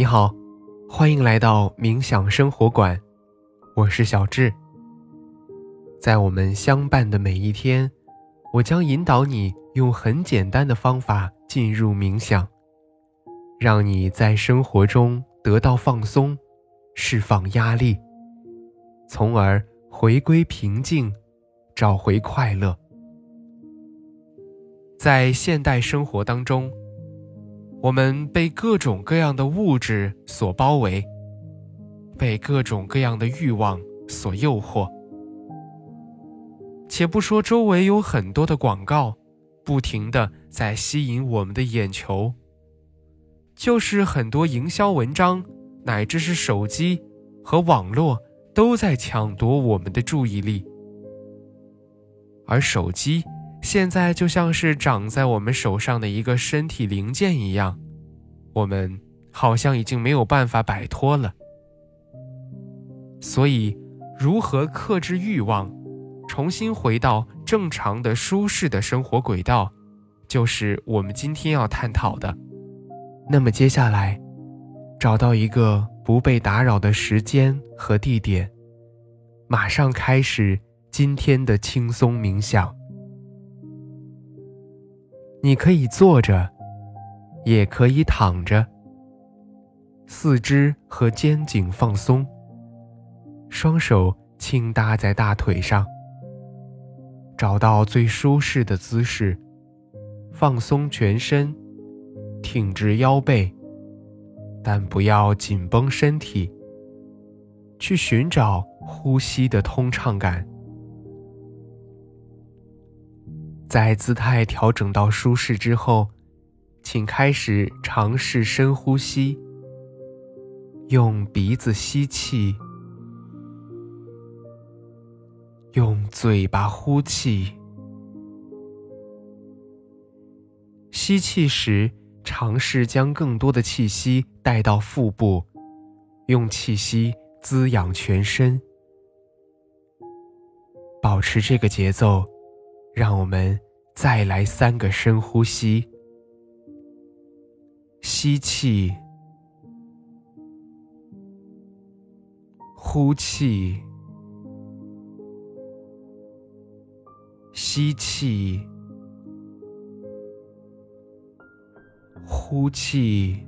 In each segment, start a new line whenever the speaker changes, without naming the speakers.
你好，欢迎来到冥想生活馆，我是小智。在我们相伴的每一天，我将引导你用很简单的方法进入冥想，让你在生活中得到放松，释放压力，从而回归平静，找回快乐。在现代生活当中。我们被各种各样的物质所包围，被各种各样的欲望所诱惑。且不说周围有很多的广告，不停的在吸引我们的眼球，就是很多营销文章，乃至是手机和网络，都在抢夺我们的注意力。而手机。现在就像是长在我们手上的一个身体零件一样，我们好像已经没有办法摆脱了。所以，如何克制欲望，重新回到正常的、舒适的生活轨道，就是我们今天要探讨的。那么，接下来，找到一个不被打扰的时间和地点，马上开始今天的轻松冥想。你可以坐着，也可以躺着。四肢和肩颈放松，双手轻搭在大腿上。找到最舒适的姿势，放松全身，挺直腰背，但不要紧绷身体。去寻找呼吸的通畅感。在姿态调整到舒适之后，请开始尝试深呼吸。用鼻子吸气，用嘴巴呼气。吸气时，尝试将更多的气息带到腹部，用气息滋养全身。保持这个节奏。让我们再来三个深呼吸：吸气，呼气，吸气，呼气，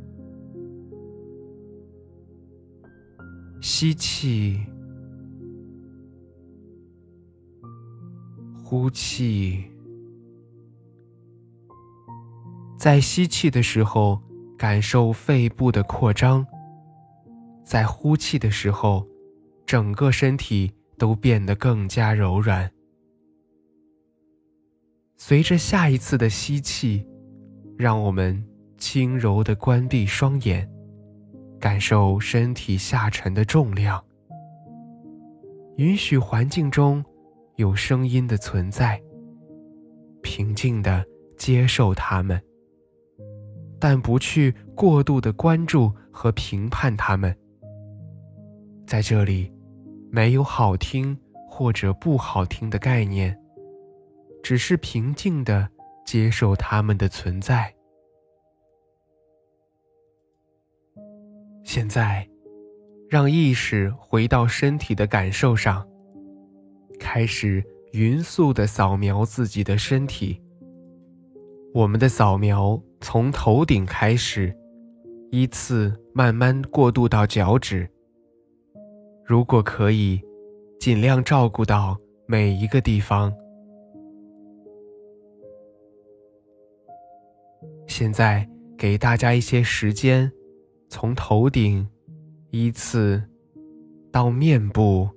吸气。呼气，在吸气的时候，感受肺部的扩张；在呼气的时候，整个身体都变得更加柔软。随着下一次的吸气，让我们轻柔的关闭双眼，感受身体下沉的重量，允许环境中。有声音的存在，平静的接受它们，但不去过度的关注和评判它们。在这里，没有好听或者不好听的概念，只是平静的接受它们的存在。现在，让意识回到身体的感受上。开始匀速的扫描自己的身体。我们的扫描从头顶开始，依次慢慢过渡到脚趾。如果可以，尽量照顾到每一个地方。现在给大家一些时间，从头顶依次到面部。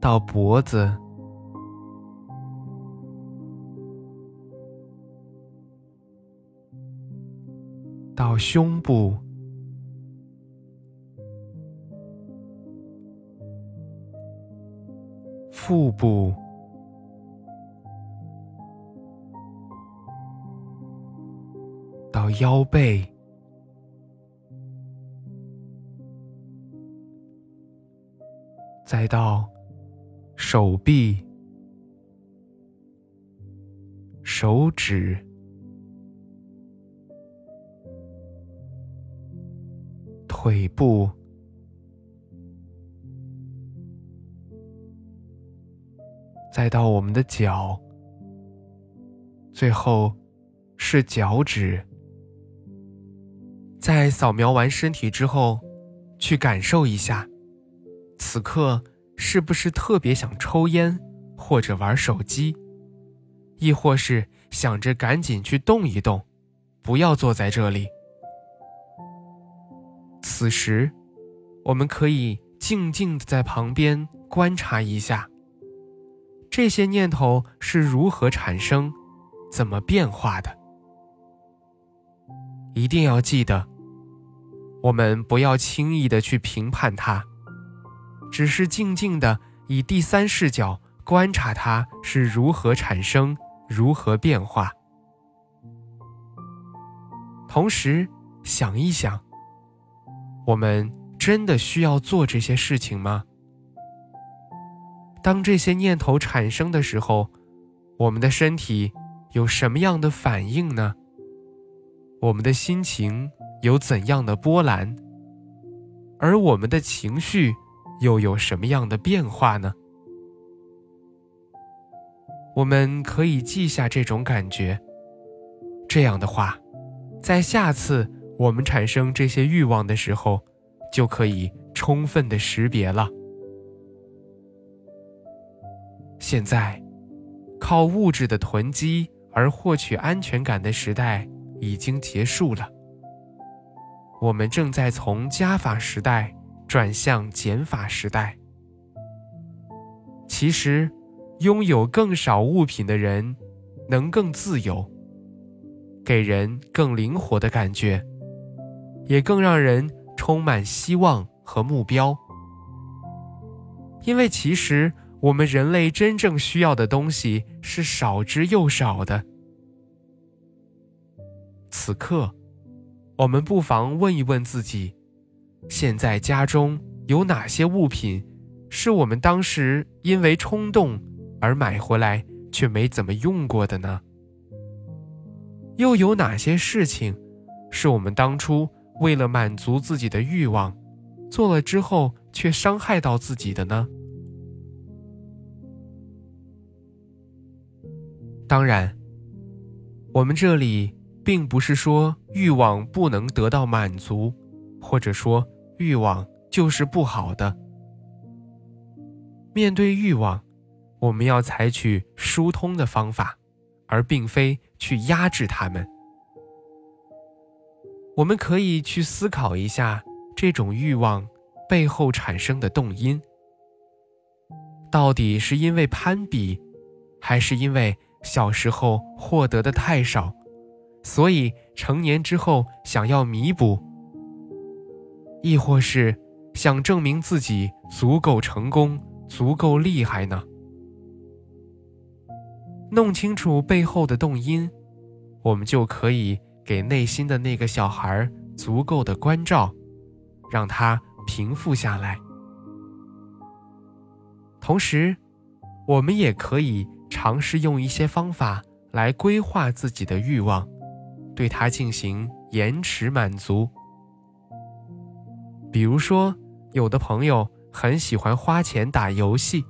到脖子，到胸部，腹部，到腰背。再到手臂、手指、腿部，再到我们的脚，最后是脚趾。在扫描完身体之后，去感受一下，此刻是不是特别想抽烟或者玩手机，亦或是想着赶紧去动一动，不要坐在这里。此时，我们可以静静的在旁边观察一下，这些念头是如何产生、怎么变化的。一定要记得。我们不要轻易的去评判它，只是静静的以第三视角观察它是如何产生、如何变化。同时想一想，我们真的需要做这些事情吗？当这些念头产生的时候，我们的身体有什么样的反应呢？我们的心情？有怎样的波澜，而我们的情绪又有什么样的变化呢？我们可以记下这种感觉。这样的话，在下次我们产生这些欲望的时候，就可以充分的识别了。现在，靠物质的囤积而获取安全感的时代已经结束了。我们正在从加法时代转向减法时代。其实，拥有更少物品的人，能更自由，给人更灵活的感觉，也更让人充满希望和目标。因为其实我们人类真正需要的东西是少之又少的。此刻。我们不妨问一问自己：现在家中有哪些物品，是我们当时因为冲动而买回来却没怎么用过的呢？又有哪些事情，是我们当初为了满足自己的欲望，做了之后却伤害到自己的呢？当然，我们这里。并不是说欲望不能得到满足，或者说欲望就是不好的。面对欲望，我们要采取疏通的方法，而并非去压制他们。我们可以去思考一下这种欲望背后产生的动因，到底是因为攀比，还是因为小时候获得的太少？所以，成年之后想要弥补，亦或是想证明自己足够成功、足够厉害呢？弄清楚背后的动因，我们就可以给内心的那个小孩足够的关照，让他平复下来。同时，我们也可以尝试用一些方法来规划自己的欲望。对他进行延迟满足，比如说，有的朋友很喜欢花钱打游戏，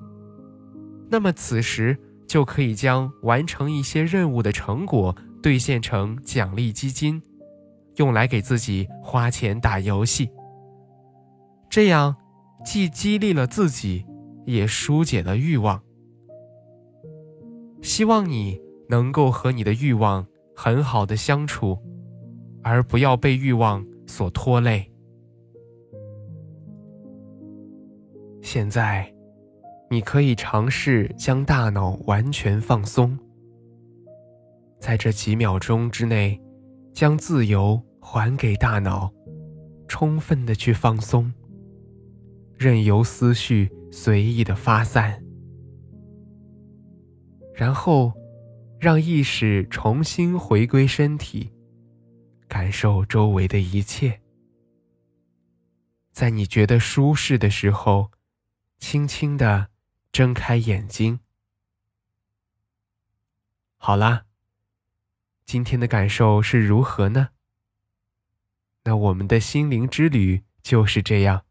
那么此时就可以将完成一些任务的成果兑现成奖励基金，用来给自己花钱打游戏。这样既激励了自己，也疏解了欲望。希望你能够和你的欲望。很好的相处，而不要被欲望所拖累。现在，你可以尝试将大脑完全放松，在这几秒钟之内，将自由还给大脑，充分的去放松，任由思绪随意的发散，然后。让意识重新回归身体，感受周围的一切。在你觉得舒适的时候，轻轻的睁开眼睛。好啦，今天的感受是如何呢？那我们的心灵之旅就是这样。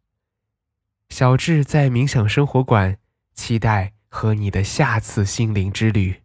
小智在冥想生活馆，期待和你的下次心灵之旅。